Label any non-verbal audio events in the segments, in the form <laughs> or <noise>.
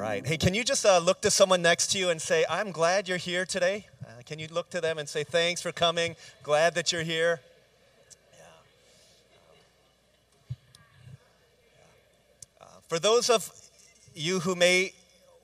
right. Hey, can you just uh, look to someone next to you and say, I'm glad you're here today? Uh, can you look to them and say, Thanks for coming. Glad that you're here. Uh, for those of you who may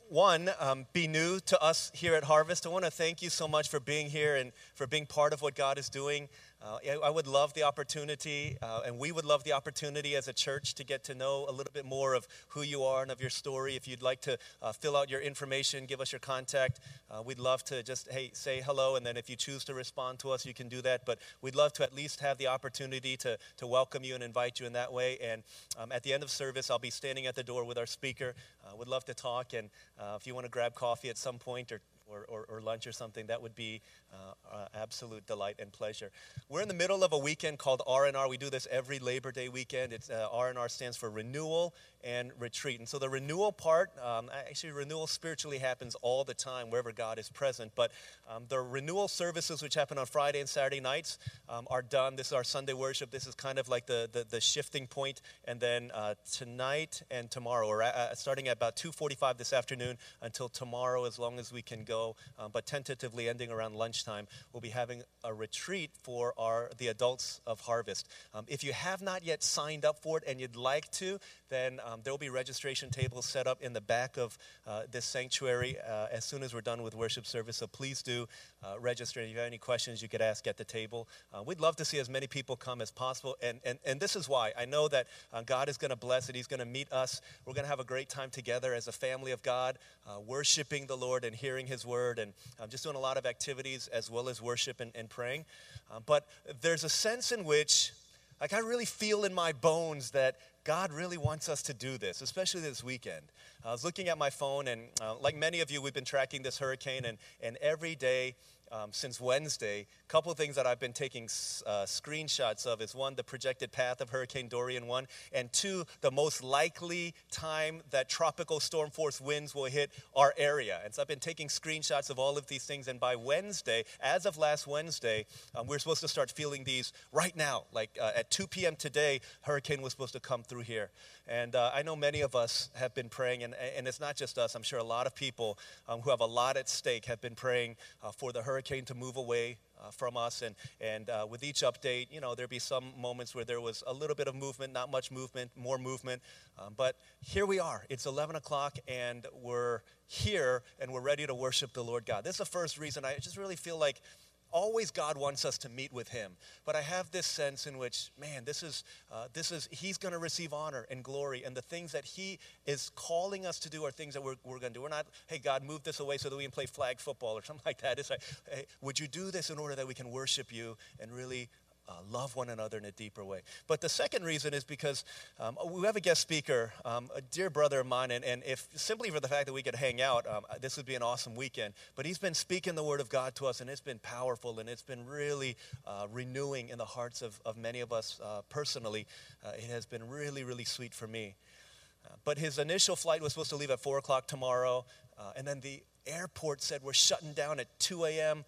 one, um, be new to us here at Harvest. I want to thank you so much for being here and for being part of what God is doing. Uh, I would love the opportunity, uh, and we would love the opportunity as a church to get to know a little bit more of who you are and of your story. If you'd like to uh, fill out your information, give us your contact. Uh, we'd love to just, hey, say hello, and then if you choose to respond to us, you can do that. But we'd love to at least have the opportunity to, to welcome you and invite you in that way. And um, at the end of service, I'll be standing at the door with our speaker. Uh, would love to talk, and uh, if you want to grab coffee at some point or or, or, or, lunch or something, that would be uh, uh, absolute delight and pleasure. We're in the middle of a weekend called R&R. We do this every Labor Day weekend. It's, uh, R&R stands for Renewal and Retreat. And so the renewal part, um, actually renewal spiritually happens all the time wherever God is present. But um, the renewal services, which happen on Friday and Saturday nights, um, are done. This is our Sunday worship. This is kind of like the, the, the shifting point. And then uh, tonight and tomorrow, or starting at about 2.45 this afternoon until tomorrow, as long as we can go um, but tentatively ending around lunchtime, we'll be having a retreat for our the adults of Harvest. Um, if you have not yet signed up for it and you'd like to, then um, there will be registration tables set up in the back of uh, this sanctuary uh, as soon as we're done with worship service. So please do uh, register. If you have any questions, you could ask at the table. Uh, we'd love to see as many people come as possible. And, and, and this is why. I know that uh, God is going to bless it. He's going to meet us. We're going to have a great time together as a family of God, uh, worshiping the Lord and hearing His word and um, just doing a lot of activities as well as worship and, and praying. but there's a sense in which like, I really feel in my bones that God really wants us to do this, especially this weekend. I was looking at my phone, and uh, like many of you, we've been tracking this hurricane, and, and every day um, since Wednesday. A couple of things that I've been taking uh, screenshots of is one, the projected path of Hurricane Dorian, one, and two, the most likely time that tropical storm force winds will hit our area. And so I've been taking screenshots of all of these things, and by Wednesday, as of last Wednesday, um, we're supposed to start feeling these right now. Like uh, at 2 p.m. today, hurricane was supposed to come through here. And uh, I know many of us have been praying, and, and it's not just us. I'm sure a lot of people um, who have a lot at stake have been praying uh, for the hurricane to move away uh, from us. And, and uh, with each update, you know, there'd be some moments where there was a little bit of movement, not much movement, more movement. Um, but here we are. It's 11 o'clock, and we're here, and we're ready to worship the Lord God. This is the first reason I just really feel like always God wants us to meet with Him. But I have this sense in which, man, this is, uh, this is He's going to receive honor and glory. And the things that He is calling us to do are things that we're, we're going to do. We're not, hey, God, move this away so that we can play flag football or something like that. It's like, hey, would you do this in order that we can worship you and really uh, love one another in a deeper way. But the second reason is because um, we have a guest speaker, um, a dear brother of mine, and, and if simply for the fact that we could hang out, um, this would be an awesome weekend. But he's been speaking the word of God to us, and it's been powerful, and it's been really uh, renewing in the hearts of, of many of us uh, personally. Uh, it has been really, really sweet for me. Uh, but his initial flight was supposed to leave at 4 o'clock tomorrow, uh, and then the airport said we're shutting down at 2 a.m.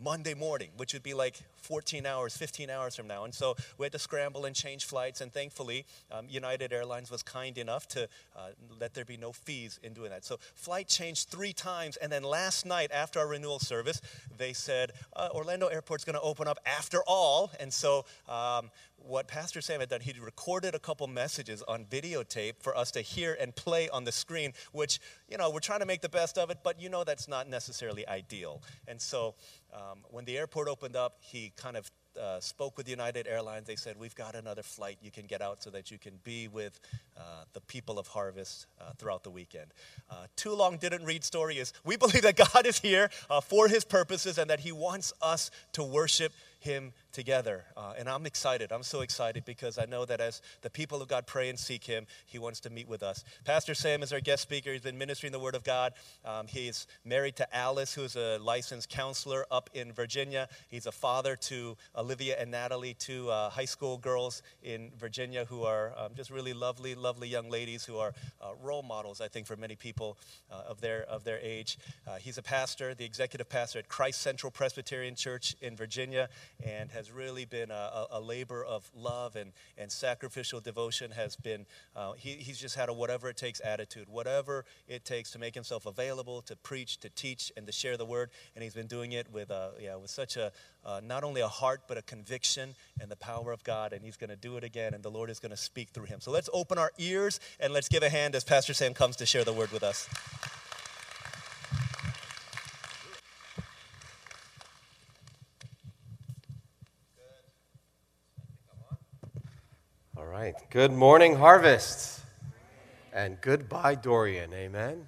Monday morning, which would be like 14 hours, 15 hours from now. And so we had to scramble and change flights. And thankfully, um, United Airlines was kind enough to uh, let there be no fees in doing that. So flight changed three times. And then last night, after our renewal service, they said uh, Orlando Airport's going to open up after all. And so um, what Pastor Sam had done, he recorded a couple messages on videotape for us to hear and play on the screen, which, you know, we're trying to make the best of it, but you know that's not necessarily ideal. And so um, when the airport opened up, he kind of uh, spoke with United Airlines. They said, We've got another flight you can get out so that you can be with uh, the people of Harvest uh, throughout the weekend. Uh, too long didn't read story is we <laughs> believe that God is here uh, for his purposes and that he wants us to worship him together. Uh, and I'm excited. I'm so excited because I know that as the people of God pray and seek him, he wants to meet with us. Pastor Sam is our guest speaker. He's been ministering the word of God. Um, he's married to Alice, who's a licensed counselor up in Virginia. He's a father to Olivia and Natalie, two uh, high school girls in Virginia who are um, just really lovely, lovely young ladies who are uh, role models, I think, for many people uh, of, their, of their age. Uh, he's a pastor, the executive pastor at Christ Central Presbyterian Church in Virginia. And has really been a, a labor of love and, and sacrificial devotion. Has been uh, he, he's just had a whatever it takes attitude, whatever it takes to make himself available to preach, to teach, and to share the word. And he's been doing it with uh, yeah with such a uh, not only a heart but a conviction and the power of God. And he's going to do it again, and the Lord is going to speak through him. So let's open our ears and let's give a hand as Pastor Sam comes to share the word with us. All right. Good morning, Harvest. And goodbye, Dorian. Amen.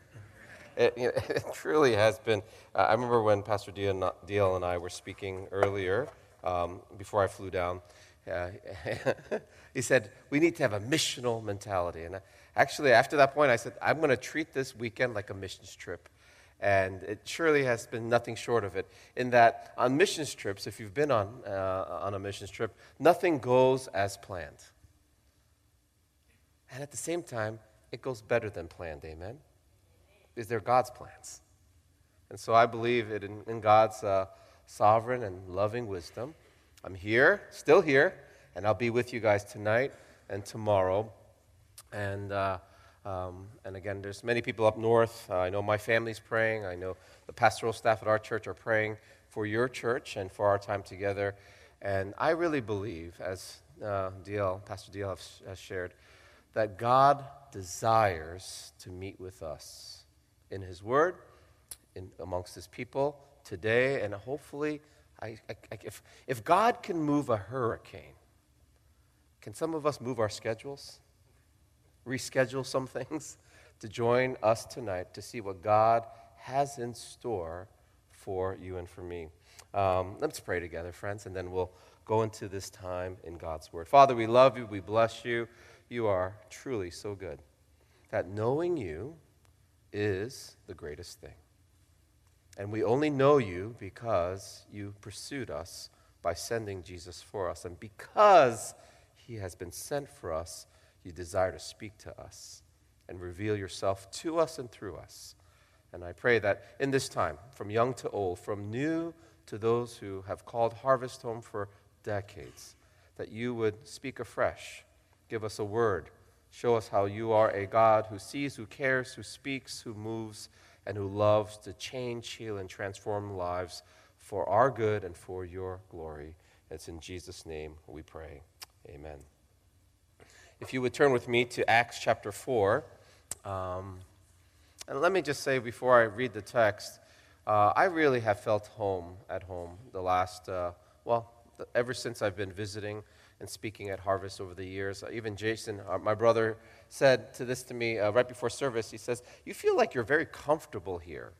It, you know, <laughs> it truly has been. Uh, I remember when Pastor Deal and I were speaking earlier, um, before I flew down. Uh, <laughs> he said, We need to have a missional mentality. And actually, after that point, I said, I'm going to treat this weekend like a missions trip. And it surely has been nothing short of it. In that, on missions trips, if you've been on, uh, on a missions trip, nothing goes as planned. And at the same time, it goes better than planned. Amen? Is there God's plans? And so I believe it in, in God's uh, sovereign and loving wisdom. I'm here, still here, and I'll be with you guys tonight and tomorrow. And, uh, um, and again, there's many people up north. Uh, I know my family's praying. I know the pastoral staff at our church are praying for your church and for our time together. And I really believe, as uh, DL, Pastor DL has, has shared, that God desires to meet with us in His Word, in, amongst His people today, and hopefully, I, I, if, if God can move a hurricane, can some of us move our schedules? Reschedule some things to join us tonight to see what God has in store for you and for me. Um, let's pray together, friends, and then we'll go into this time in God's Word. Father, we love you, we bless you. You are truly so good that knowing you is the greatest thing. And we only know you because you pursued us by sending Jesus for us. And because he has been sent for us, you desire to speak to us and reveal yourself to us and through us. And I pray that in this time, from young to old, from new to those who have called Harvest home for decades, that you would speak afresh Give us a word. Show us how you are a God who sees, who cares, who speaks, who moves, and who loves to change, heal, and transform lives for our good and for your glory. It's in Jesus' name we pray. Amen. If you would turn with me to Acts chapter 4. Um, and let me just say before I read the text, uh, I really have felt home at home the last, uh, well, ever since I've been visiting and speaking at Harvest over the years. Uh, even Jason, uh, my brother, said to this to me uh, right before service. He says, "You feel like you're very comfortable here,"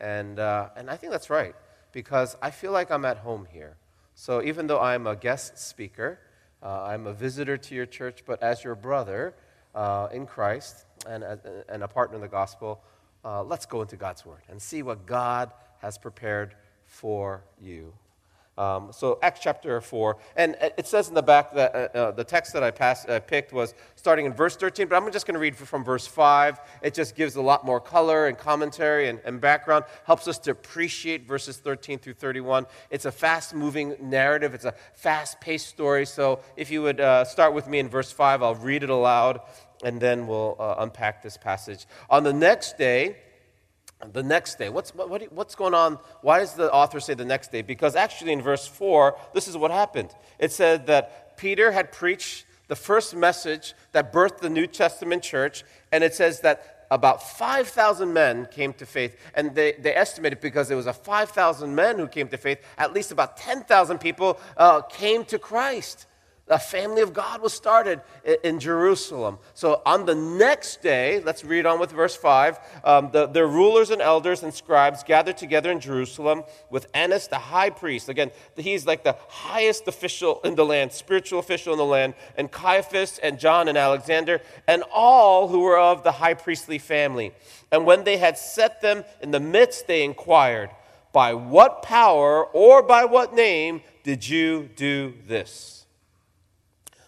and uh, and I think that's right because I feel like I'm at home here. So even though I'm a guest speaker, uh, I'm a visitor to your church, but as your brother uh, in Christ and and a partner in the gospel, let's go into God's word and see what God has prepared for you. Um, so Acts chapter 4, and it says in the back that uh, uh, the text that I passed, uh, picked was starting in verse 13, but I'm just going to read from verse 5. It just gives a lot more color and commentary and, and background, helps us to appreciate verses 13 through 31. It's a fast moving narrative, it's a fast paced story. So if you would uh, start with me in verse 5, I'll read it aloud, and then we'll uh, unpack this passage. On the next day, the next day. What's, what, what's going on? Why does the author say the next day? Because actually, in verse 4, this is what happened. It said that Peter had preached the first message that birthed the New Testament church, and it says that about 5,000 men came to faith. And they, they estimated because there was a 5,000 men who came to faith, at least about 10,000 people uh, came to Christ a family of God was started in Jerusalem. So on the next day, let's read on with verse 5. Um, the, the rulers and elders and scribes gathered together in Jerusalem with Annas, the high priest. Again, he's like the highest official in the land, spiritual official in the land, and Caiaphas and John and Alexander, and all who were of the high priestly family. And when they had set them in the midst, they inquired, By what power or by what name did you do this?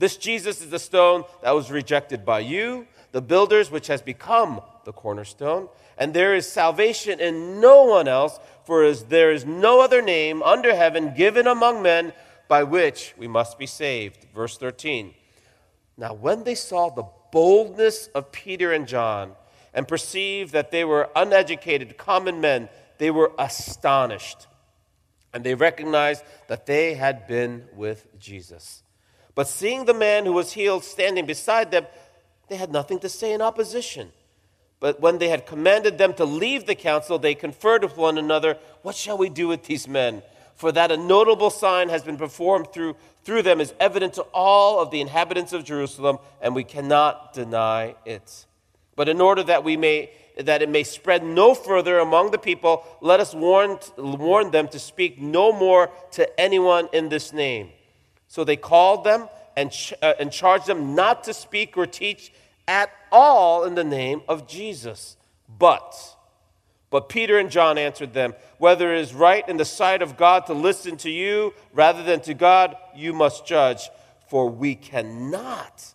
This Jesus is the stone that was rejected by you, the builders, which has become the cornerstone. And there is salvation in no one else, for there is no other name under heaven given among men by which we must be saved. Verse 13. Now, when they saw the boldness of Peter and John and perceived that they were uneducated, common men, they were astonished. And they recognized that they had been with Jesus. But seeing the man who was healed standing beside them, they had nothing to say in opposition. But when they had commanded them to leave the council, they conferred with one another, What shall we do with these men? For that a notable sign has been performed through, through them is evident to all of the inhabitants of Jerusalem, and we cannot deny it. But in order that we may that it may spread no further among the people, let us warn, warn them to speak no more to anyone in this name. So they called them and, uh, and charged them not to speak or teach at all in the name of Jesus. But but Peter and John answered them, Whether it is right in the sight of God to listen to you rather than to God, you must judge, for we cannot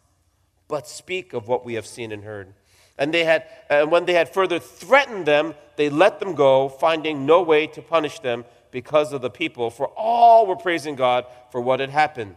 but speak of what we have seen and heard. And they had, and when they had further threatened them, they let them go, finding no way to punish them because of the people, for all were praising God for what had happened.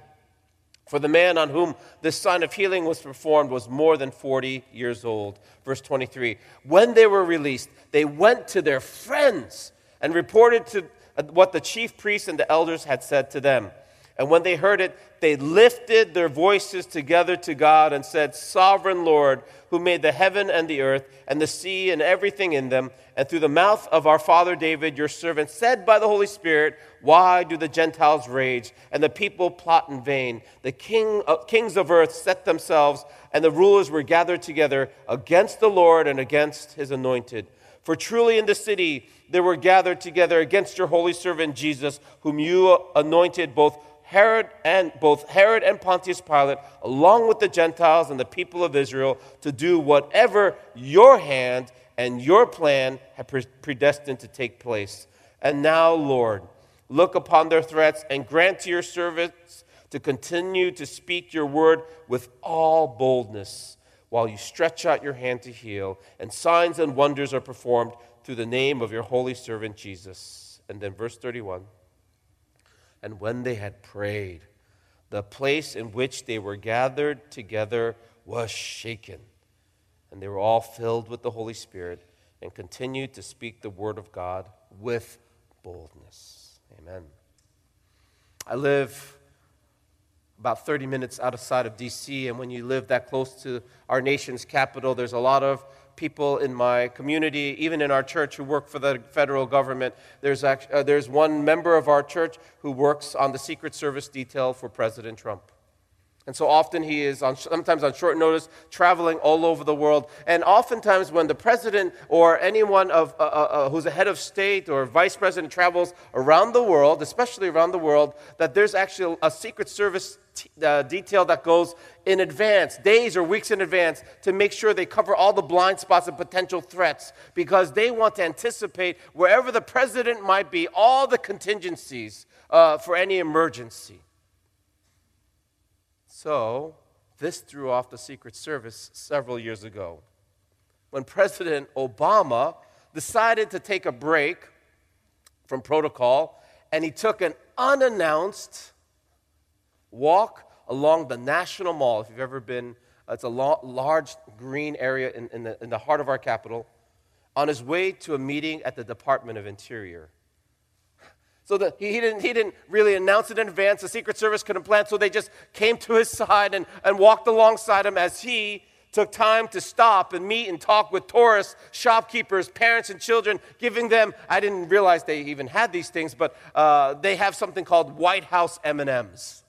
For the man on whom this sign of healing was performed was more than 40 years old. Verse 23 When they were released, they went to their friends and reported to uh, what the chief priests and the elders had said to them. And when they heard it, they lifted their voices together to God and said, Sovereign Lord, who made the heaven and the earth and the sea and everything in them, and through the mouth of our father David, your servant, said by the Holy Spirit, Why do the Gentiles rage and the people plot in vain? The king, uh, kings of earth set themselves, and the rulers were gathered together against the Lord and against his anointed. For truly in the city there were gathered together against your holy servant Jesus, whom you anointed both Herod and both Herod and Pontius Pilate, along with the Gentiles and the people of Israel, to do whatever your hand and your plan had predestined to take place. And now, Lord, look upon their threats and grant to your servants to continue to speak your word with all boldness while you stretch out your hand to heal, and signs and wonders are performed through the name of your holy servant Jesus. And then, verse 31. And when they had prayed, the place in which they were gathered together was shaken. And they were all filled with the Holy Spirit and continued to speak the word of God with boldness. Amen. I live about 30 minutes outside of D.C., and when you live that close to our nation's capital, there's a lot of people in my community, even in our church, who work for the federal government. There's, actually, uh, there's one member of our church who works on the Secret Service detail for President Trump. And so often he is on, sometimes on short notice, traveling all over the world. And oftentimes, when the president or anyone of, uh, uh, uh who's a head of state or vice president travels around the world, especially around the world, that there's actually a Secret Service t- uh, detail that goes in advance, days or weeks in advance, to make sure they cover all the blind spots and potential threats because they want to anticipate wherever the president might be, all the contingencies uh, for any emergency. So, this threw off the Secret Service several years ago when President Obama decided to take a break from protocol and he took an unannounced walk along the National Mall. If you've ever been, it's a large green area in, in, the, in the heart of our capital, on his way to a meeting at the Department of Interior. So the, he, he, didn't, he didn't really announce it in advance. The Secret Service couldn't plan, so they just came to his side and, and walked alongside him as he took time to stop and meet and talk with tourists, shopkeepers, parents, and children, giving them, I didn't realize they even had these things, but uh, they have something called White House M&Ms.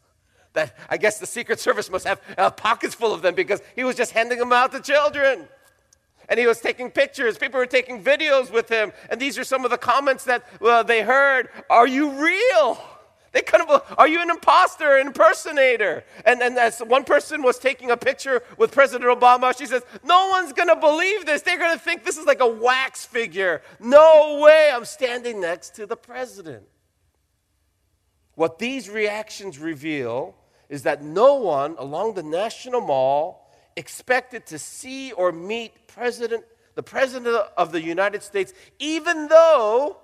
That I guess the Secret Service must have uh, pockets full of them because he was just handing them out to children and he was taking pictures. People were taking videos with him. And these are some of the comments that they heard Are you real? They couldn't believe, are you an imposter, an impersonator? And, and as one person was taking a picture with President Obama, she says, No one's going to believe this. They're going to think this is like a wax figure. No way, I'm standing next to the president. What these reactions reveal is that no one along the National Mall expected to see or meet President, the President of the United States, even though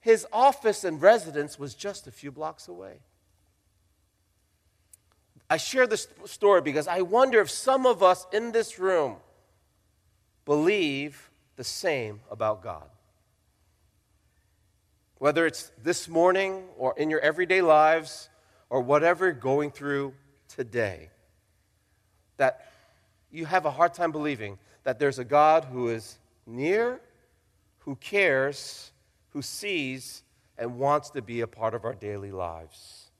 his office and residence was just a few blocks away. I share this story because I wonder if some of us in this room believe the same about God. Whether it's this morning or in your everyday lives or whatever you're going through today, that you have a hard time believing that there's a God who is near, who cares, who sees and wants to be a part of our daily lives.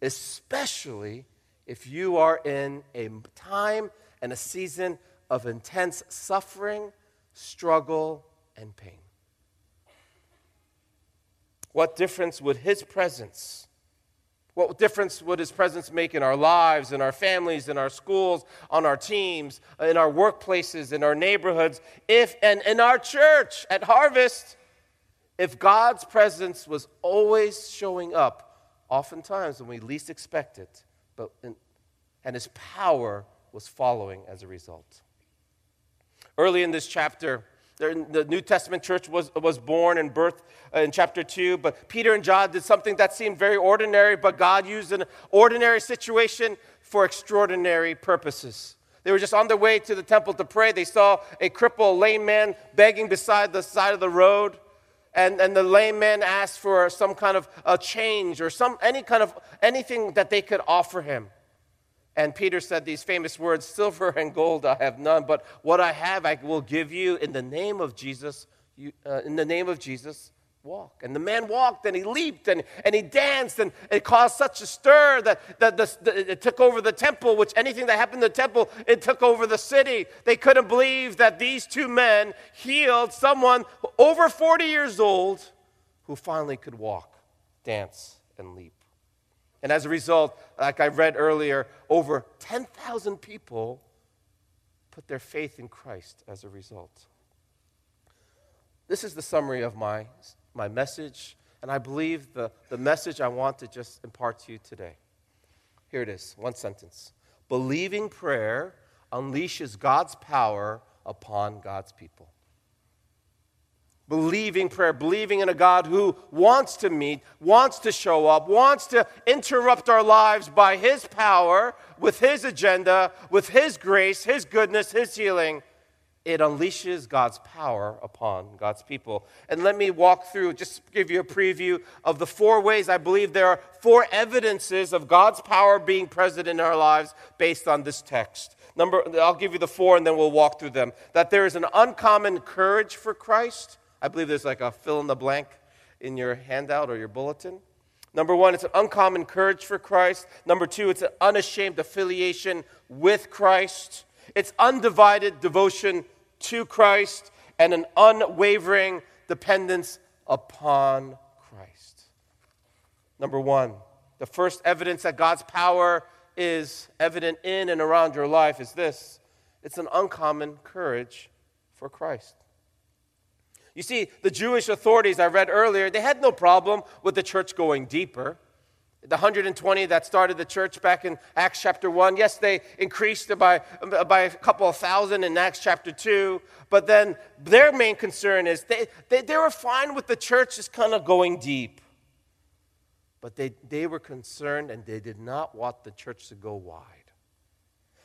Especially if you are in a time and a season of intense suffering, struggle, and pain. What difference would His presence? What difference would His presence make in our lives, in our families, in our schools, on our teams, in our workplaces, in our neighborhoods, if and in our church at Harvest? if God's presence was always showing up, oftentimes when we least expect it, but in, and his power was following as a result. Early in this chapter, the New Testament church was, was born and birthed uh, in chapter 2, but Peter and John did something that seemed very ordinary, but God used an ordinary situation for extraordinary purposes. They were just on their way to the temple to pray. They saw a crippled, lame man begging beside the side of the road and, and the lame man asked for some kind of a change or some, any kind of anything that they could offer him. And Peter said these famous words Silver and gold I have none, but what I have I will give you in the name of Jesus. You, uh, in the name of Jesus, walk. And the man walked and he leaped and, and he danced and it caused such a stir that, that the, the, it took over the temple, which anything that happened in the temple, it took over the city. They couldn't believe that these two men healed someone over 40 years old who finally could walk, dance, and leap. And as a result, like I read earlier, over 10,000 people put their faith in Christ as a result. This is the summary of my my message, and I believe the, the message I want to just impart to you today. Here it is one sentence Believing prayer unleashes God's power upon God's people. Believing prayer, believing in a God who wants to meet, wants to show up, wants to interrupt our lives by His power, with His agenda, with His grace, His goodness, His healing it unleashes God's power upon God's people. And let me walk through, just give you a preview of the four ways I believe there are four evidences of God's power being present in our lives based on this text. Number, I'll give you the four and then we'll walk through them. That there is an uncommon courage for Christ. I believe there's like a fill in the blank in your handout or your bulletin. Number one, it's an uncommon courage for Christ. Number two, it's an unashamed affiliation with Christ. It's undivided devotion to Christ and an unwavering dependence upon Christ. Number one, the first evidence that God's power is evident in and around your life is this it's an uncommon courage for Christ. You see, the Jewish authorities I read earlier, they had no problem with the church going deeper the 120 that started the church back in Acts chapter 1, yes, they increased it by, by a couple of thousand in Acts chapter 2, but then their main concern is they, they, they were fine with the church just kind of going deep. But they, they were concerned and they did not want the church to go wide.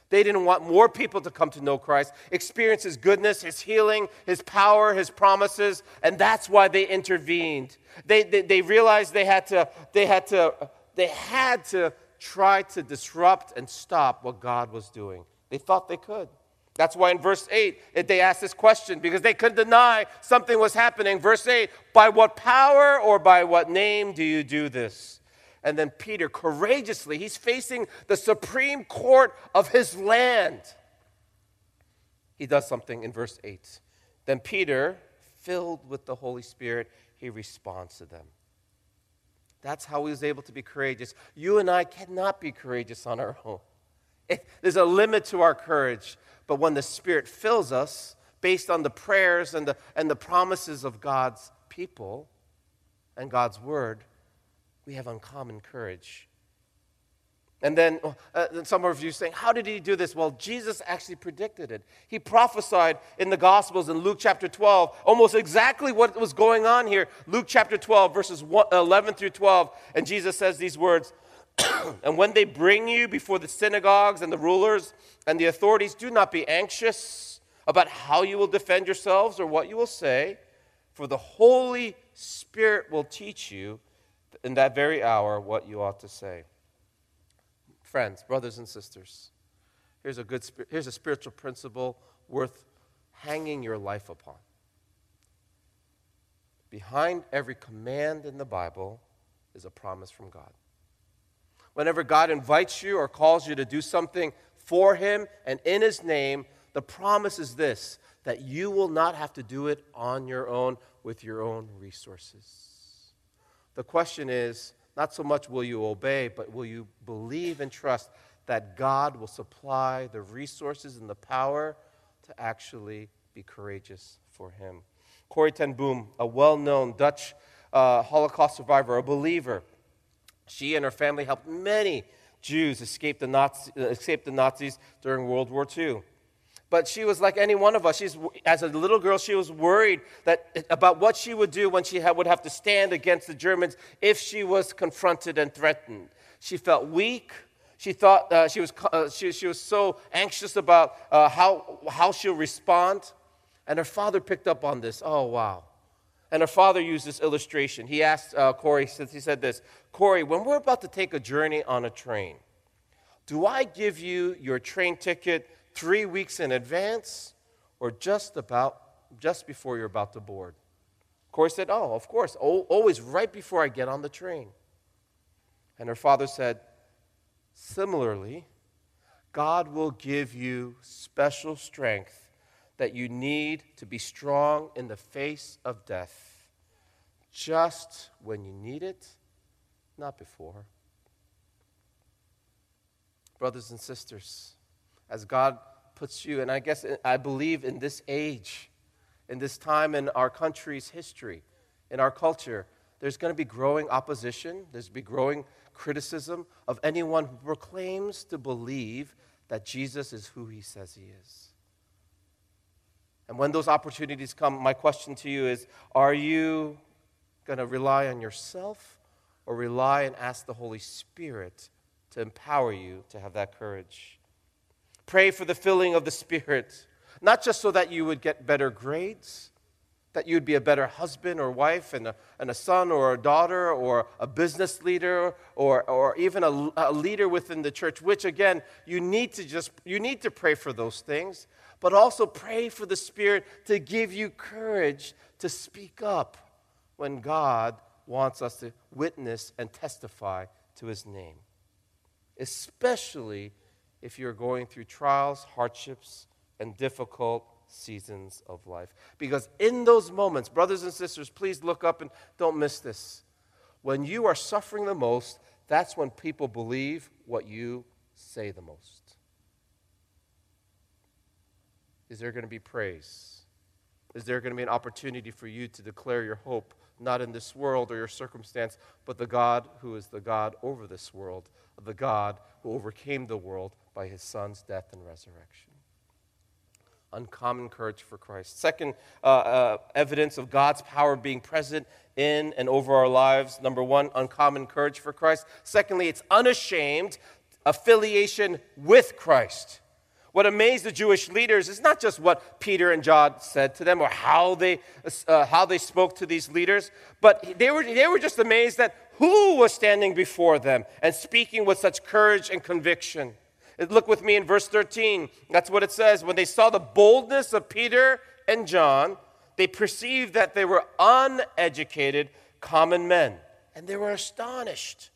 They didn't want more people to come to know Christ, experience His goodness, His healing, His power, His promises, and that's why they intervened. They, they, they realized they had to, they had to they had to try to disrupt and stop what God was doing. They thought they could. That's why in verse 8, they asked this question because they couldn't deny something was happening. Verse 8, by what power or by what name do you do this? And then Peter courageously, he's facing the supreme court of his land. He does something in verse 8. Then Peter, filled with the Holy Spirit, he responds to them. That's how he was able to be courageous. You and I cannot be courageous on our own. It, there's a limit to our courage. But when the Spirit fills us, based on the prayers and the, and the promises of God's people and God's word, we have uncommon courage. And then uh, some of you saying, How did he do this? Well, Jesus actually predicted it. He prophesied in the Gospels in Luke chapter 12 almost exactly what was going on here. Luke chapter 12, verses 11 through 12. And Jesus says these words <coughs> And when they bring you before the synagogues and the rulers and the authorities, do not be anxious about how you will defend yourselves or what you will say, for the Holy Spirit will teach you in that very hour what you ought to say. Friends, brothers and sisters, here's a good here's a spiritual principle worth hanging your life upon. Behind every command in the Bible is a promise from God. Whenever God invites you or calls you to do something for Him and in His name, the promise is this that you will not have to do it on your own with your own resources. The question is not so much will you obey, but will you believe and trust that God will supply the resources and the power to actually be courageous for Him. Corrie ten Boom, a well known Dutch uh, Holocaust survivor, a believer, she and her family helped many Jews escape the, Nazi, escape the Nazis during World War II. But she was like any one of us. She's, as a little girl, she was worried that, about what she would do when she would have to stand against the Germans if she was confronted and threatened. She felt weak. She thought uh, she, was, uh, she, she was so anxious about uh, how, how she'll respond. And her father picked up on this. Oh, wow. And her father used this illustration. He asked uh, Corrie, since he said this Corrie, when we're about to take a journey on a train, do I give you your train ticket three weeks in advance or just about just before you're about to board? Corrie said, Oh, of course, always right before I get on the train. And her father said, Similarly, God will give you special strength that you need to be strong in the face of death, just when you need it, not before. Brothers and sisters, as God puts you, and I guess I believe in this age, in this time in our country's history, in our culture, there's going to be growing opposition, there's going to be growing criticism of anyone who proclaims to believe that Jesus is who he says he is. And when those opportunities come, my question to you is are you going to rely on yourself or rely and ask the Holy Spirit to empower you to have that courage? Pray for the filling of the Spirit, not just so that you would get better grades, that you'd be a better husband or wife and a, and a son or a daughter or a business leader or, or even a, a leader within the church, which again, you need to just, you need to pray for those things, but also pray for the Spirit to give you courage to speak up when God wants us to witness and testify to his name. Especially if you're going through trials, hardships, and difficult seasons of life. Because in those moments, brothers and sisters, please look up and don't miss this. When you are suffering the most, that's when people believe what you say the most. Is there going to be praise? Is there going to be an opportunity for you to declare your hope, not in this world or your circumstance, but the God who is the God over this world, the God who overcame the world by his son's death and resurrection. Uncommon courage for Christ. Second uh, uh, evidence of God's power being present in and over our lives. Number one, uncommon courage for Christ. Secondly, it's unashamed affiliation with Christ. What amazed the Jewish leaders is not just what Peter and John said to them or how they, uh, how they spoke to these leaders, but they were, they were just amazed that who was standing before them and speaking with such courage and conviction. Look with me in verse 13. That's what it says. When they saw the boldness of Peter and John, they perceived that they were uneducated common men, and they were astonished.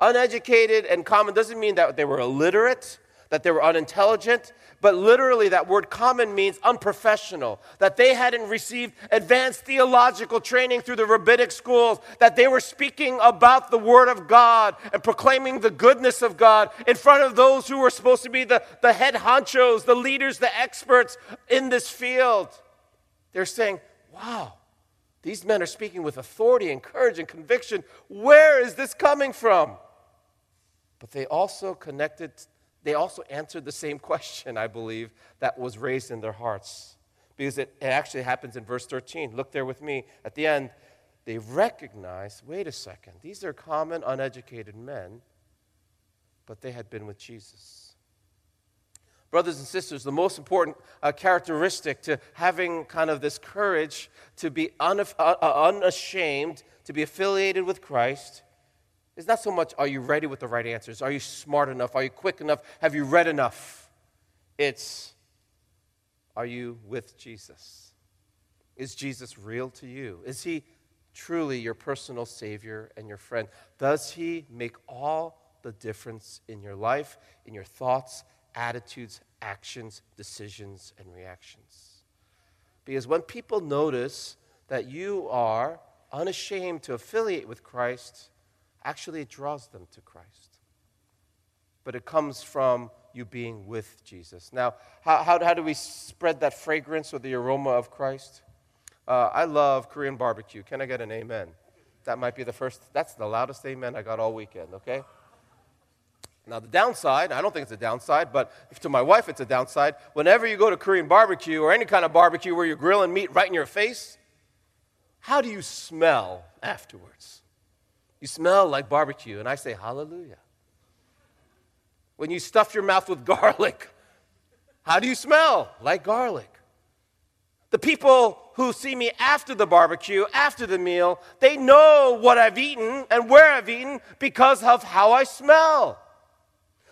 Uneducated and common doesn't mean that they were illiterate, that they were unintelligent, but literally that word common means unprofessional, that they hadn't received advanced theological training through the rabbinic schools, that they were speaking about the Word of God and proclaiming the goodness of God in front of those who were supposed to be the, the head honchos, the leaders, the experts in this field. They're saying, wow, these men are speaking with authority and courage and conviction. Where is this coming from? But they also connected they also answered the same <laughs> question, I believe, that was raised in their hearts. Because it, it actually happens in verse 13. Look there with me. At the end, they recognize wait a second, these are common, uneducated men, but they had been with Jesus. Brothers and sisters, the most important uh, characteristic to having kind of this courage to be uh, uh, unashamed, to be affiliated with Christ, it's not so much are you ready with the right answers? Are you smart enough? Are you quick enough? Have you read enough? It's are you with Jesus? Is Jesus real to you? Is he truly your personal Savior and your friend? Does he make all the difference in your life, in your thoughts, attitudes, actions, decisions, and reactions? Because when people notice that you are unashamed to affiliate with Christ, actually it draws them to Christ. But it comes from you being with Jesus. Now, how, how, how do we spread that fragrance or the aroma of Christ? Uh, I love Korean barbecue. Can I get an amen? That might be the first, that's the loudest amen I got all weekend, okay? Now, the downside, I don't think it's a downside, but to my wife, it's a downside. Whenever you go to Korean barbecue or any kind of barbecue where you're grilling meat right in your face, how do you smell afterwards? You smell like barbecue. And I say, Hallelujah. When you stuff your mouth with <laughs> garlic, how do you smell? Like garlic. The people who see me after the barbecue, after the meal, they know what I've eaten and where I've eaten because of how I smell.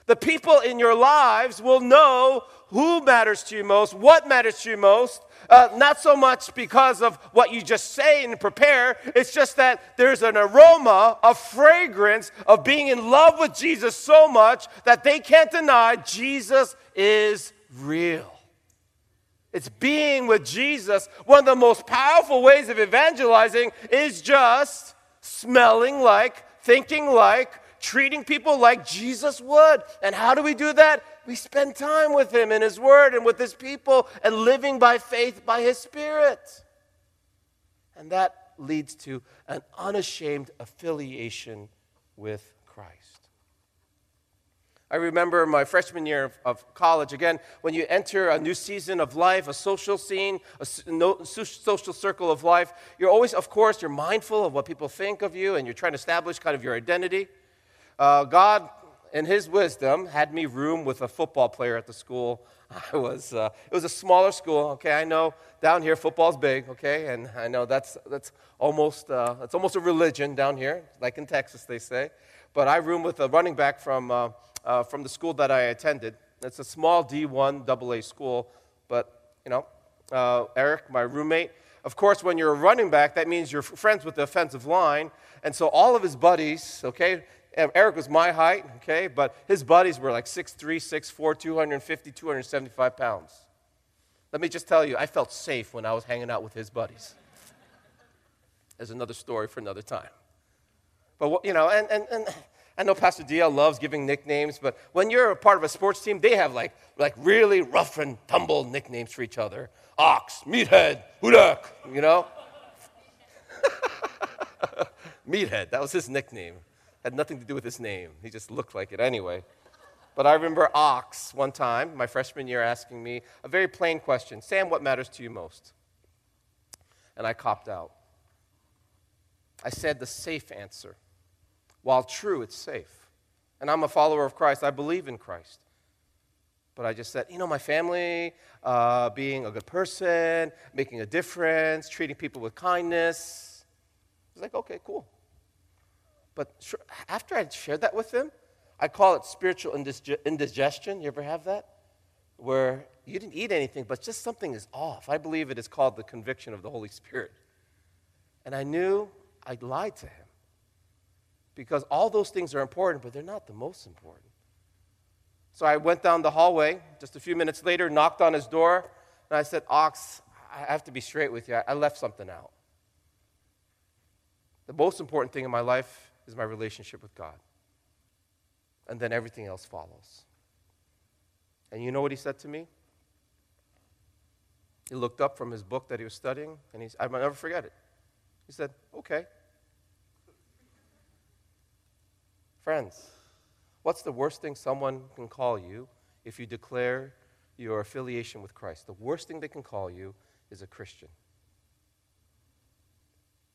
The people in your lives will know who matters to you most, what matters to you most, uh, not so much because of what you just say and prepare, it's just that there's an aroma, a fragrance of being in love with Jesus so much that they can't deny Jesus is real. It's being with Jesus. One of the most powerful ways of evangelizing is just smelling like, thinking like, treating people like Jesus would. And how do we do that? we spend time with Him in His Word and with His people and living by faith by His Spirit. And that leads to an unashamed affiliation with Christ. I remember my freshman year of, college, again, when you enter a new season of life, a social scene, a social circle of life, you're always, of course, you're mindful of what people think of you and you're trying to establish kind of your identity. Uh, God in his wisdom, had me room with a football player at the school. <laughs> I was, uh, it was a smaller school, okay? I know down here football's big, okay? And I know that's, that's, almost, uh, that's almost a religion down here, like in Texas, they say. But I room with a running back from, uh, uh from the school that I attended. It's a small D1 AA school, but, you know, uh, Eric, my roommate, of course, when you're a running back, that means you're friends with the offensive line. And so all of his buddies, okay, Eric was my height, okay, but his buddies were like 6'3, 6'4, 250, 275 pounds. Let me just tell you, I felt safe when I was hanging out with his buddies. There's another story for another time. But, you know, and, and, and I know Pastor DL loves giving nicknames, but when you're a part of a sports team, they have like, like really rough and tumble nicknames for each other. Ox, Meathead, Hudak, you know? <laughs> Meathead, that was his nickname. Had nothing to do with his name. He just looked like it anyway. But I remember Ox one time, my freshman year, asking me a very plain question Sam, what matters to you most? And I copped out. I said the safe answer. While true, it's safe. And I'm a follower of Christ, I believe in Christ. But I just said, you know, my family, uh, being a good person, making a difference, treating people with kindness. Was like, okay, cool. But after I shared that with them, I call it spiritual indigestion. You ever have that? Where you didn't eat anything, but just something is off. I believe it is called the conviction of the Holy Spirit. And I knew I'd lied to him. Because all those things are important, but they're not the most important. So I went down the hallway just a few minutes later, knocked on his door, and I said, Ox, I have to be straight with you. I left something out. The most important thing in my life is my relationship with God. And then everything else follows. And you know what he said to me? He looked up from his book that he was studying, and he, I'll never forget it. He said, Okay. Friends, what's the worst thing someone can call you if you declare your affiliation with Christ? The worst thing they can call you is a Christian.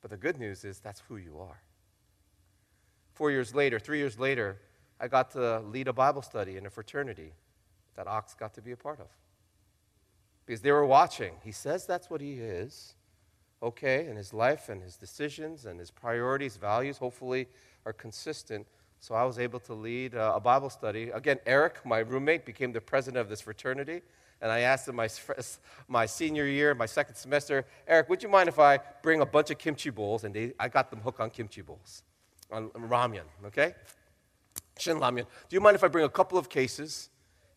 But the good news is that's who you are. Four years later, three years later, I got to lead a Bible study in a fraternity that Ox got to be a part of. Because they were watching. He says that's what he is. Okay, and his life and his decisions and his priorities, values, hopefully, are consistent so I was able to lead uh, a Bible study. Again, Eric, my roommate, became the president of this fraternity. And I asked him my, my senior year, my second semester, Eric, would you mind if I bring a bunch of kimchi bowls? And they, I got them hooked on kimchi bowls, on okay? Shin ramyun. Do you mind if I bring a couple of cases?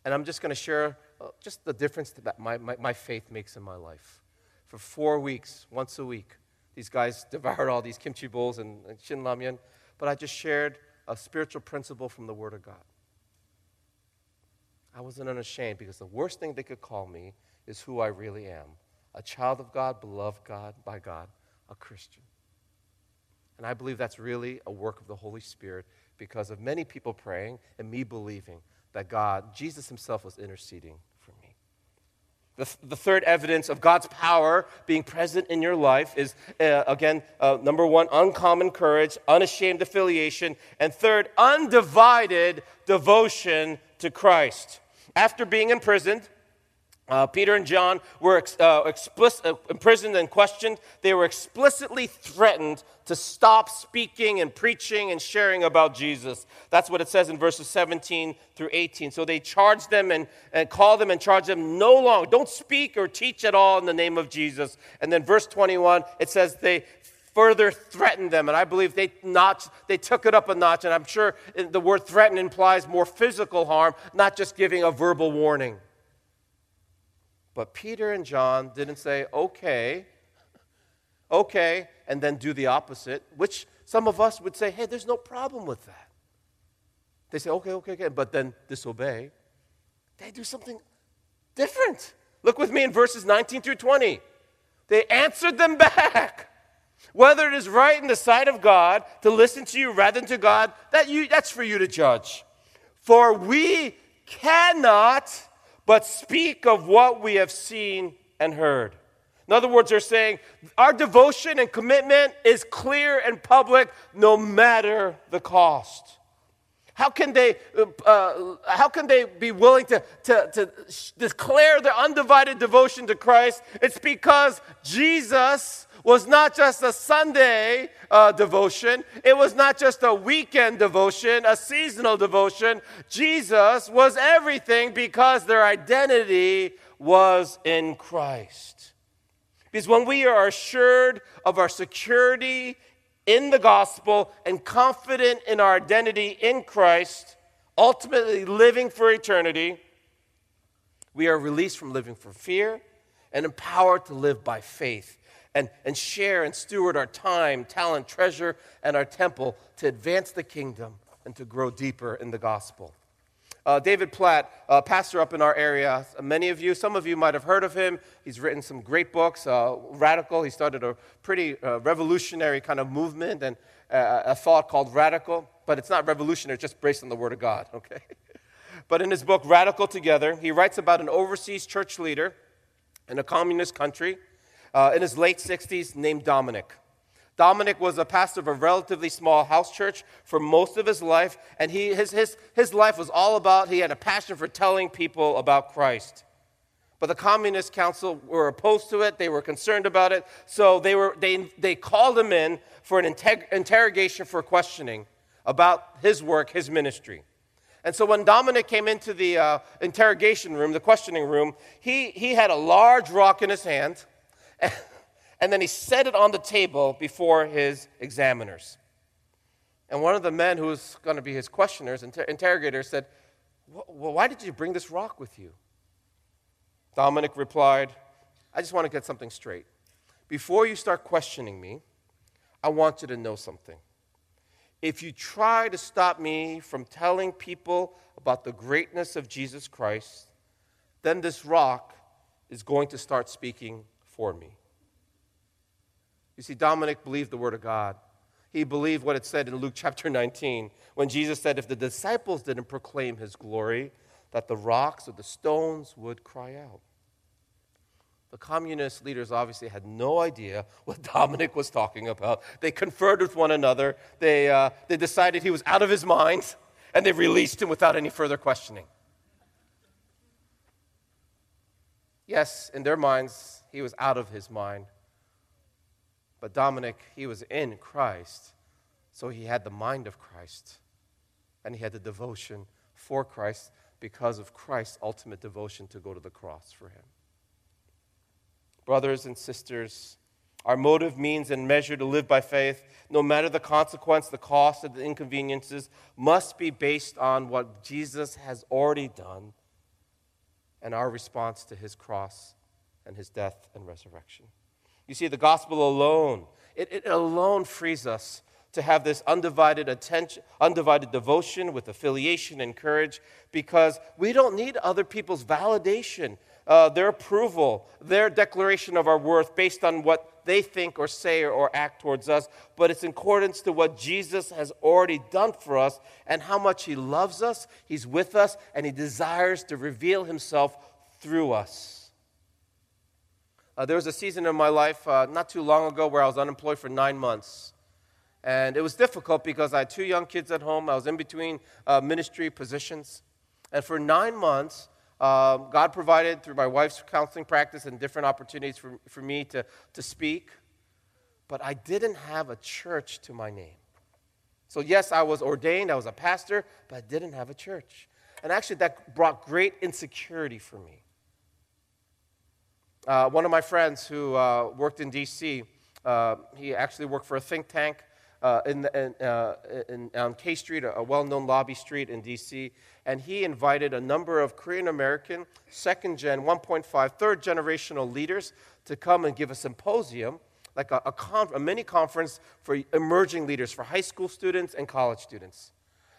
And I'm just going to share uh, just the difference that my, my, my faith makes in my life. For four weeks, once a week, these guys <laughs> devoured all these kimchi bowls and, and shin ramyun. But I just shared a spiritual principle from the Word of God. I wasn't unashamed because the worst thing they could call me is who I really am a child of God, beloved God by God, a Christian. And I believe that's really a work of the Holy Spirit because of many people praying and me believing that God, Jesus Himself, was interceding for me. the, the third evidence of God's power being present in your life is, uh, again, uh, number one, uncommon courage, unashamed affiliation, and third, undivided devotion to Christ. After being imprisoned, uh, Peter and John were ex- uh, explicit, uh, imprisoned and questioned. They were explicitly threatened to stop speaking and preaching and sharing about Jesus. That's what it says in verses 17 through 18. So they charged them and, and called them and charged them no longer. Don't speak or teach at all in the name of Jesus. And then verse 21, it says they further threatened them. And I believe they, notched, they took it up a notch. And I'm sure the word threaten implies more physical harm, not just giving a verbal warning. But Peter and John didn't say, okay, okay, and then do the opposite, which some of us would say, hey, there's no problem with that. They say, okay, okay, okay, but then disobey. They do something different. Look with me in verses 19 through 20. They answered them back. Whether it is right in the sight of God to listen to you rather than to God, that you, that's for you to judge. For we cannot but speak of what we have seen and heard. In other words, they're saying our devotion and commitment is clear and public no matter the cost. How can they, uh, how can they be willing to, to, to declare their undivided devotion to Christ? It's because Jesus was not just a Sunday uh, devotion, it was not just a weekend devotion, a seasonal devotion. Jesus was everything because their identity was in Christ. Because when we are assured of our security in the gospel and confident in our identity in Christ, ultimately living for eternity, we are released from living for fear and empowered to live by faith and, and share and steward our time, talent, treasure, and our temple to advance the kingdom and to grow deeper in the gospel. Uh, David Platt, uh, pastor up in our area, many of you, some of you might have heard of him. He's written some great books, uh, radical. He started a pretty uh, revolutionary kind of movement and uh, a thought called radical, but it's not revolutionary, it's just based on the Word of God, <laughs> okay? but in his book, Radical Together, he writes about an overseas church leader in a communist country uh, in his late 60s named Dominic. Dominic was a pastor of a relatively small house church for most of his life, and he, his, his, his life was all about, he had a passion for telling people about Christ. But the Communist Council were opposed to it, they were concerned about it, so they, were, they, they called him in for an interrogation for questioning about his work, his ministry. And so when Dominic came into the uh, interrogation room, the questioning room, he, he had a large rock in his hand <laughs> and then he set it on the table before his examiners. And one of the men who was going to be his questioners, inter- interrogators, said, well, why did you bring this rock with you? Dominic replied, I just want to get something straight. Before you start questioning me, I want you to know something. If you try to stop me from telling people about the greatness of Jesus Christ, then this rock is going to start speaking for me. You see, Dominic believed the Word of God. He believed what it said in Luke chapter 19 when Jesus said, If the disciples didn't proclaim his glory, that the rocks or the stones would cry out. The communist leaders obviously had no idea what <laughs> Dominic was talking about. They conferred with one another. They, uh, they decided he was out of his mind, and they released him without any further questioning. Yes, in their minds, he was out of his mind. But Dominic, he was in Christ, so he had the mind of Christ, and he had the devotion for Christ because of Christ's ultimate devotion to go to the cross for him. Brothers and sisters, our motive, means, and measure to live by faith, no matter the consequence, the cost, or the inconveniences, must be based on what Jesus has already done and our response to his cross and his death and resurrection. You see, the gospel alone, it, it alone frees us to have this undivided attention, undivided devotion with affiliation and courage because we don't need other people's validation, uh, their approval, their declaration of our worth based on what they think or say or, or act towards us, but it's in accordance to what Jesus has already done for us and how much He loves us, He's with us, and He desires to reveal Himself through us. Uh, there was a season in my life uh, not too long ago where I was unemployed for nine months. And it was difficult because I had two young kids at home. I was in between uh, ministry positions. And for nine months, um, God provided through my wife's counseling practice and different opportunities for, for me to, to speak. But I didn't have a church to my name. So, yes, I was ordained, I was a pastor, but I didn't have a church. And actually, that brought great insecurity for me. Uh, one of my friends who uh, worked in D.C., uh, he actually worked for a think tank uh, in, in, uh, in, on K Street, a well known lobby street in D.C., and he invited a number of Korean American, second gen, 1.5, third generational leaders to come and give a symposium, like a, a, a mini conference for emerging leaders, for high school students and college students.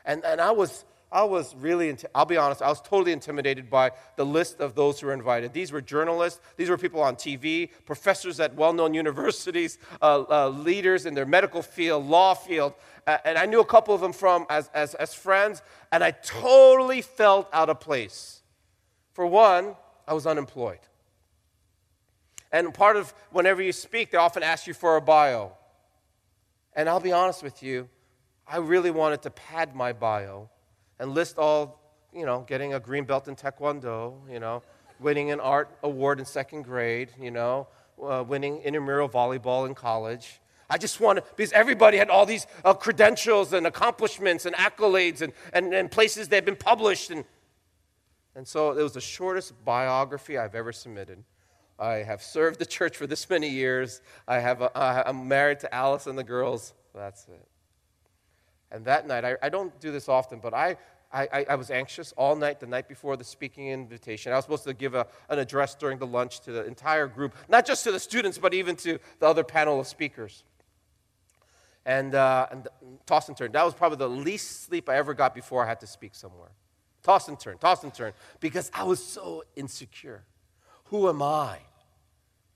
And, and I was I was really, inti- I'll be honest, I was totally intimidated by the list of those who were invited. These were journalists, these were people on TV, professors at well known universities, uh, uh, leaders in their medical field, law field. Uh, and I knew a couple of them from as, as, as friends, and I totally felt out of place. For one, I was unemployed. And part of whenever you speak, they often ask you for a bio. And I'll be honest with you, I really wanted to pad my bio and list all, you know, getting a green belt in Taekwondo, you know, winning an art award in second grade, you know, uh, winning intramural volleyball in college. I just want to, because everybody had all these uh, credentials and accomplishments and accolades and, and, and places they've been published. And, and so it was the shortest biography I've ever submitted. I have served the church for this many years. I have a, I'm married to Alice and the girls. That's it. And that night, I, I don't do this often, but I, I, I, was anxious all night, the night before the speaking invitation. I was supposed to give a, an address during the lunch to the entire group, not just to the students, but even to the other panel of speakers. And, uh, and toss and turn. That was probably the least sleep I ever got before I had to speak somewhere. Toss and turn, toss and turn, because I was so insecure. Who am I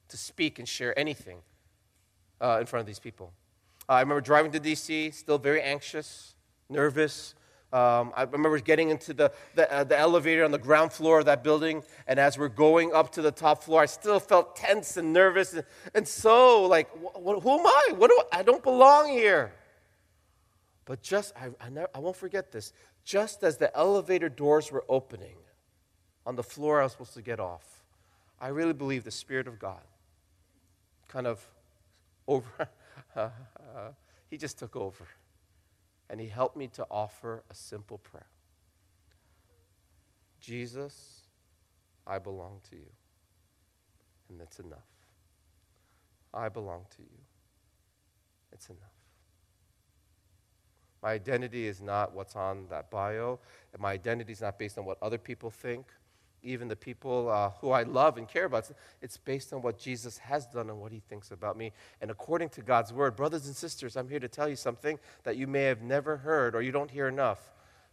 to speak and share anything uh, in front of these people? Uh, I remember driving to DC, still very anxious, nervous. Um, I remember getting into the, the, uh, the, elevator on the ground floor of that building, and as we're going up to the top floor, I still felt tense and nervous, and, and so like, wh- wh- who am I? What do I, I don't belong here. But just, I, I, never, I won't forget this. Just as the elevator doors were opening on the floor I was supposed to get off, I really believe the Spirit of God kind of over, Uh, uh, he just took over. And he helped me to offer a simple prayer Jesus, I belong to you. And that's enough. I belong to you. It's enough. My identity is not what's on that bio. My identity is not based on what other people think, even the people uh, who I love and care about. It's based on what Jesus has done and what he thinks about me. And according to God's word, brothers and sisters, I'm here to tell you something that you may have never heard or you don't hear enough.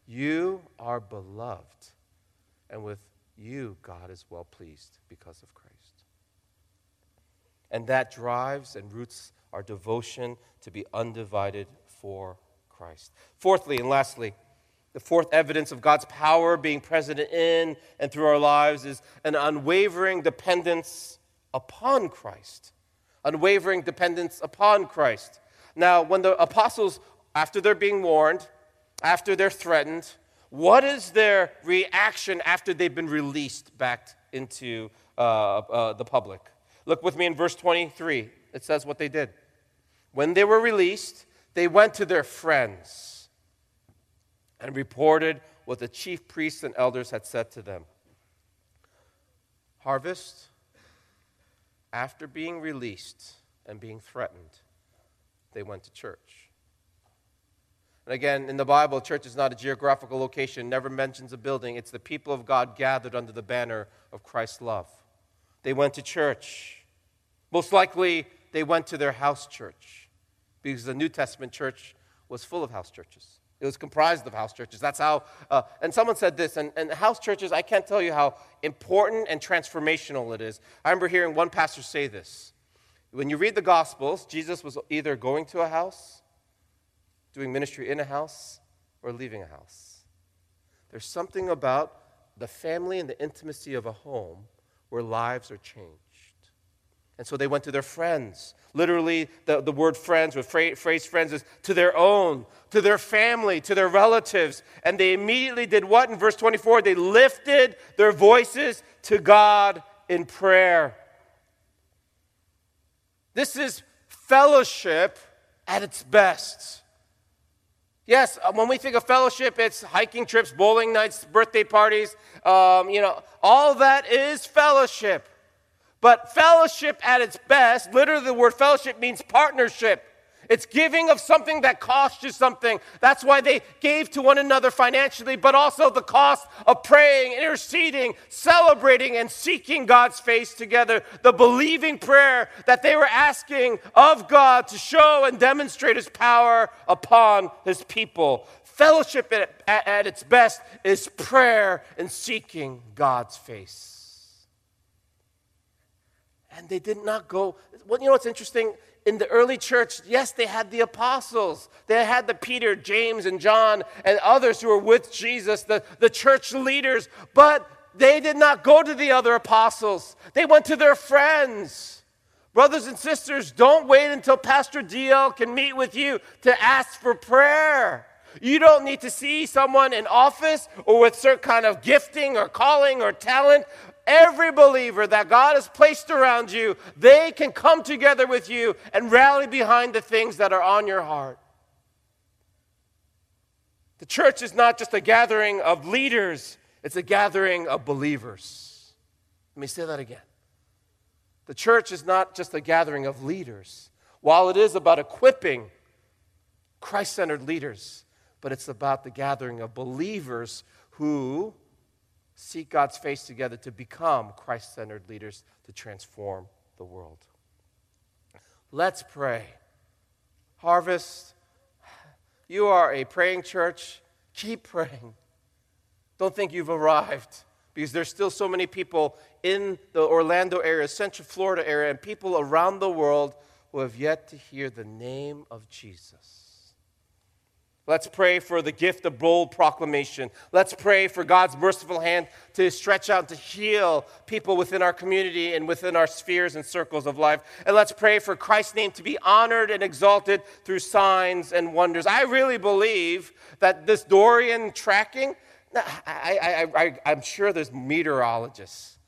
You are beloved. And with you, God is well pleased because of Christ. And that drives and roots our devotion to be undivided for Christ. Fourthly and lastly, the fourth evidence of God's power being present in and through our lives is an unwavering dependence upon Christ. Unwavering dependence upon Christ. Now, when the apostles, after they're being warned, after they're threatened, what is their reaction after they've been released back into uh, uh, the public? Look with me in verse 23. It says what they did. When they were released, they went to their friends and reported what the chief priests and elders had said to them. Harvest, after being released and being threatened, they went to church. And again, in the Bible, church is not a geographical location, never mentions a building. It's the people of God gathered under the banner of Christ's love. They went to church. Most likely, they went to their house church because the New Testament church was full of house churches. It was comprised of house churches. That's how, uh, and someone said this, and, and house churches, I can't tell you how important and transformational it is. I remember hearing one pastor say this. When you read the Gospels, Jesus was either going to a house doing ministry in a house or leaving a house. There's something about the family and the intimacy of a home where lives are changed. And so they went to their friends. Literally, the, the word friends, or phrase friends, is to their own, to their family, to their relatives. And they immediately did what in verse 24? They lifted their voices to God in prayer. This is fellowship at its best. Yes, uh, when we think of fellowship, it's hiking trips, bowling nights, birthday parties. Um, you know, all that is fellowship. But fellowship at its best, literally the word fellowship means partnership. It's giving of something that costs you something. That's why they gave to one another financially, but also the cost of praying, interceding, celebrating, and seeking God's face together. The believing prayer that they were asking of God to show and demonstrate His power upon His people. Fellowship at, at, at its best is prayer and seeking God's face. And they did not go. Well, you know what's interesting? in the early church, yes, they had the apostles. They had the Peter, James, and John, and others who were with Jesus, the, the church leaders, but they did not go to the other apostles. They went to their friends. Brothers and sisters, don't wait until Pastor DL can meet with you to ask for prayer. You don't need to see someone in office or with certain kind of gifting or calling or talent every believer that God has placed around you, they can come together with you and rally behind the things that are on your heart. The church is not just a gathering of leaders, it's a gathering of believers. Let me say that again. The church is not just a gathering of leaders. While it is about equipping Christ centered leaders, but it's about the gathering of believers who seek God's face together to become Christ centered leaders to transform the world. Let's pray. Harvest, you are a praying church. Keep praying. Don't think you've arrived because there's still so many people in the Orlando area, Central Florida area, and people around the world who have yet to hear the name of Jesus. Let's pray for the gift of bold proclamation. Let's pray for God's merciful hand to stretch out to heal people within our community and within our spheres and circles of life. And let's pray for Christ's name to be honored and exalted through signs and wonders. I really believe that this Dorian tracking, I, I'm sure there's meteorologists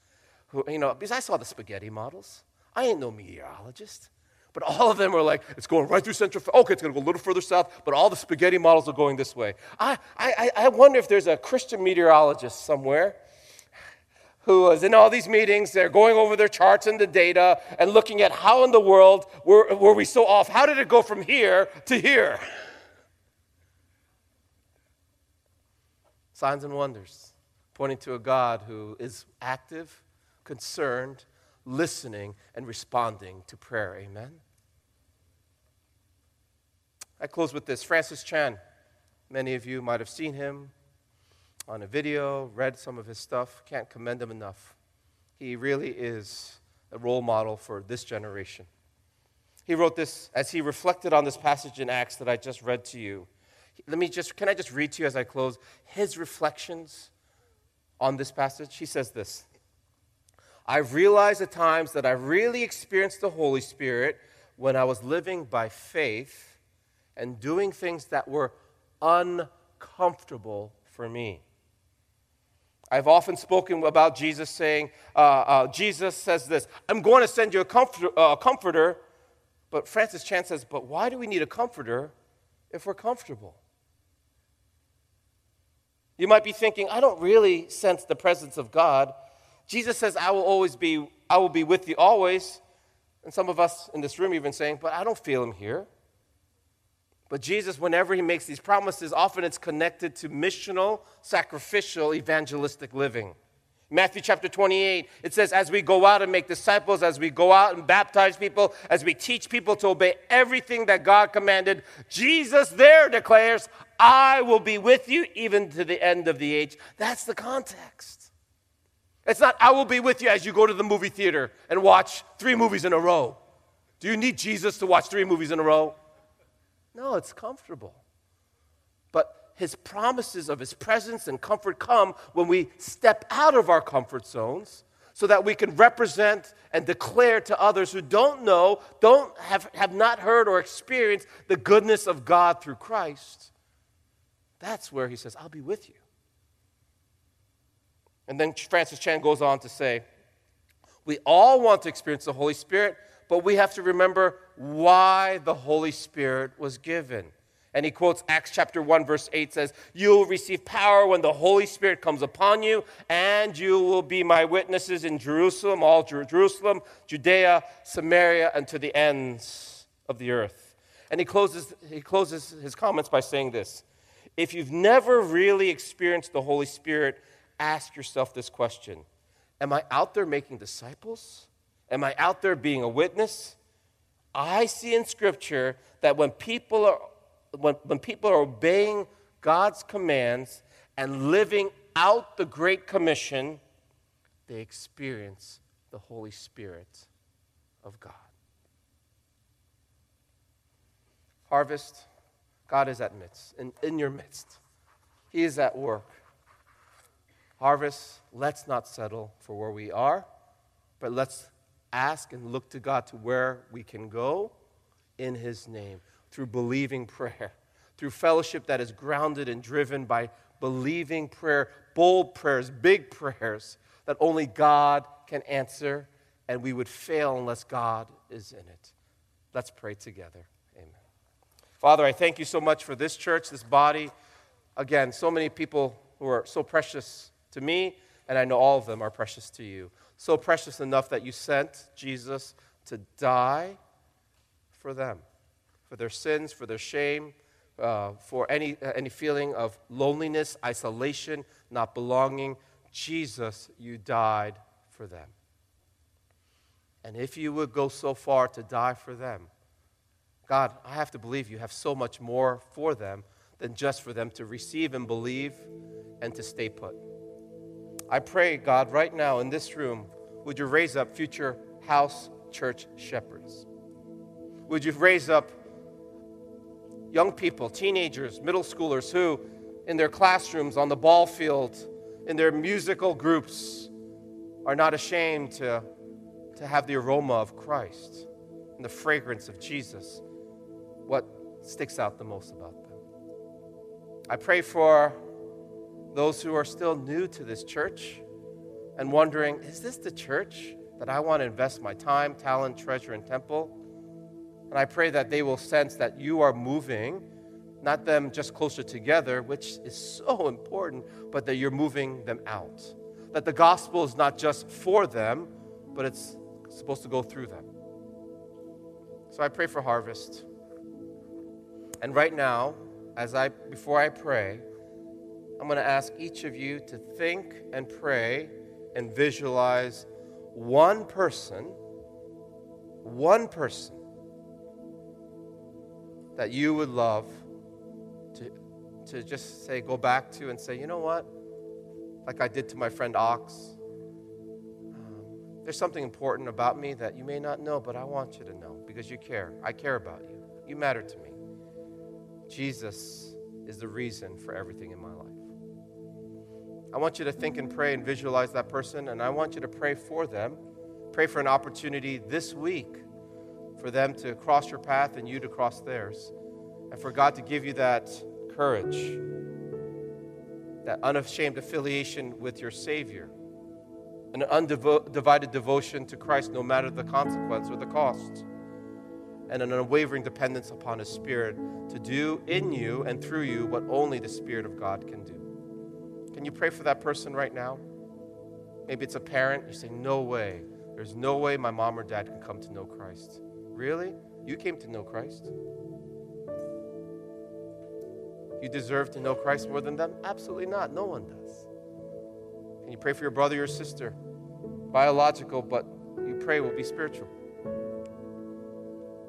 who, you know, because I saw the spaghetti models. I ain't no meteorologist. But all of them are like, it's going right through Central. Okay, it's going to go a little further south, but all the spaghetti models are going this way. I, I, I wonder if there's a Christian meteorologist somewhere who is in all these meetings. They're going over their charts and the data and looking at how in the world were, were we so off? How did it go from here to here? signs and wonders, pointing to a God who is active, concerned, listening, and responding to prayer. Amen. I close with this Francis Chan. Many of you might have seen him on a video, read some of his stuff. Can't commend him enough. He really is a role model for this generation. He wrote this as he reflected on this passage in Acts that I just read to you. Let me just, can I just read to you as I close his reflections on this passage? He says this I've realized at times that I really experienced the Holy Spirit when I was living by faith and doing things that were uncomfortable for me. I've often spoken about Jesus saying, uh, uh, Jesus says this, I'm going to send you a comforter, uh, comforter. But Francis Chan says, but why do we need a comforter if we're comfortable? You might be thinking, I don't really sense the presence of God. Jesus says, I will always be, I will be with you always. And some of us in this room even saying, but I don't feel him here. But Jesus, whenever he makes these promises, often it's connected to missional, sacrificial, evangelistic living. Matthew chapter 28, it says, As we go out and make disciples, as we go out and baptize people, as we teach people to obey everything that God commanded, Jesus there declares, I will be with you even to the end of the age. That's the context. It's not, I will be with you as you go to the movie theater and watch three movies in a row. Do you need Jesus to watch three movies in a row? No, it's comfortable. But his promises of his presence and comfort come when we step out of our comfort zones so that we can represent and declare to others who don't know, don't have, have not heard or experienced the goodness of God through Christ. That's where he says, I'll be with you. And then Francis Chan goes on to say, We all want to experience the Holy Spirit, but we have to remember why the Holy Spirit was given. And he quotes Acts chapter 1, verse 8 says, You will receive power when the Holy Spirit comes upon you, and you will be my witnesses in Jerusalem, all Jerusalem, Judea, Samaria, and to the ends of the earth. And he closes, he closes his comments by saying this If you've never really experienced the Holy Spirit, ask yourself this question Am I out there making disciples? Am I out there being a witness? I see in Scripture that when people are, when, when people are obeying God's commands and living out the Great Commission, they experience the Holy Spirit of God. Harvest, God is at midst, in, in your midst. He is at work. Harvest, let's not settle for where we are, but let's ask and look to God to where we can go in His name through believing prayer, through fellowship that is grounded and driven by believing prayer, bold prayers, big prayers that only God can answer, and we would fail unless God is in it. Let's pray together. Amen. Father, I thank you so much for this church, this body. Again, so many people who are so precious to me, and I know all of them are precious to you so precious enough that you sent Jesus to die for them, for their sins, for their shame, uh, for any, uh, any feeling of loneliness, isolation, not belonging. Jesus, you died for them. And if you would go so far to die for them, God, I have to believe you have so much more for them than just for them to receive and believe and to stay put. I pray, God, right now in this room, would you raise up future house church shepherds? Would you raise up young people, teenagers, middle schoolers who, in their classrooms, on the ball field, in their musical groups, are not ashamed to, to have the aroma of Christ and the fragrance of Jesus? What sticks out the most about them? I pray for those who are still new to this church and wondering, is this the church that I want to invest my time, talent, treasure, and temple? And I pray that they will sense that you are moving, not them just closer together, which is so important, but that you're moving them out. That the gospel is not just for them, but it's supposed to go through them. So I pray for harvest. And right now, as I before I pray, I'm going to ask each of you to think and pray and visualize one person, one person that you would love to, to just say, go back to and say, you know what? Like I did to my friend Ox. Um, there's something important about me that you may not know, but I want you to know because you care. I care about you. You matter to me. Jesus is the reason for everything in my life. I want you to think and pray and visualize that person, and I want you to pray for them. Pray for an opportunity this week for them to cross your path and you to cross theirs. And for God to give you that courage, that unashamed affiliation with your Savior, an undivided devotion to Christ no matter the consequence or the cost, and an unwavering dependence upon His Spirit to do in you and through you what only the Spirit of God can do. Can you pray for that person right now? Maybe it's a parent. You say, No way. There's no way my mom or dad can come to know Christ. Really? You came to know Christ? You deserve to know Christ more than them? Absolutely not. No one does. Can you pray for your brother or sister? Biological, but you pray will be spiritual.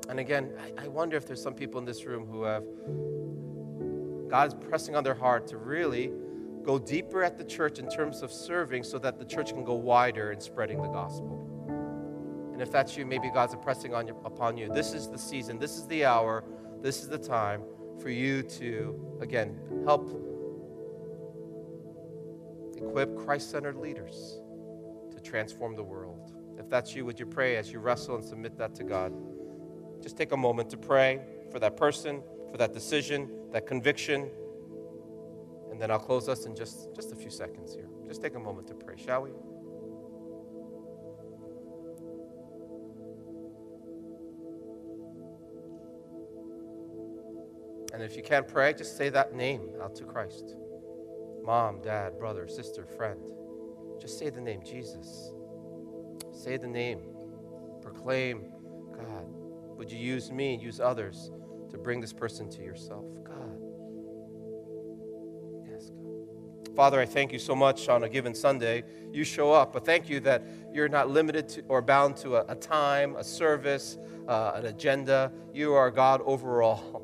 And again, I, I wonder if there's some people in this room who have God's pressing on their heart to really go deeper at the church in terms of serving so that the church can go wider in spreading the gospel. And if that's you, maybe God's impressing on you, upon you. This is the season, this is the hour, this is the time for you to, again, help equip Christ centered leaders to transform the world. If that's you, would you pray as you wrestle and submit that to God? Just take a moment to pray for that person, for that decision, that conviction, and then I'll close us in just, just a few seconds here. Just take a moment to pray, shall we? And if you can't pray, just say that name out to Christ mom, dad, brother, sister, friend. Just say the name Jesus. Say the name. Proclaim, God, would you use me, use others to bring this person to yourself? God. Father, I thank you so much on a given Sunday. You show up, but thank you that you're not limited to or bound to a, a time, a service, uh, an agenda. You are God overall.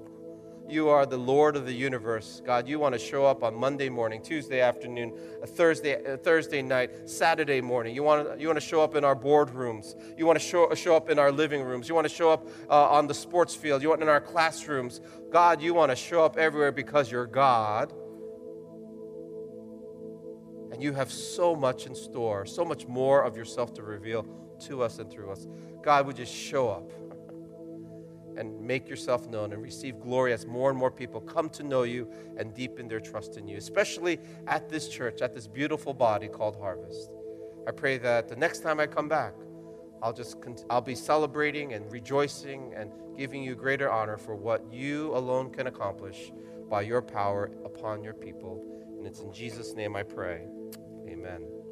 You are the Lord of the universe. God, you want to show up on Monday morning, Tuesday afternoon, a Thursday, a Thursday night, Saturday morning. You want, to, you want to show up in our boardrooms. You want to show, show up in our living rooms. You want to show up uh, on the sports field. You want in our classrooms. God, you want to show up everywhere because you're God and you have so much in store, so much more of yourself to reveal to us and through us. God, would just show up and make yourself known and receive glory as more and more people come to know you and deepen their trust in you, especially at this church, at this beautiful body called Harvest. I pray that the next time I come back, I'll just I'll be celebrating and rejoicing and giving you greater honor for what you alone can accomplish by your power upon your people. And it's in Jesus' name I pray. Amen.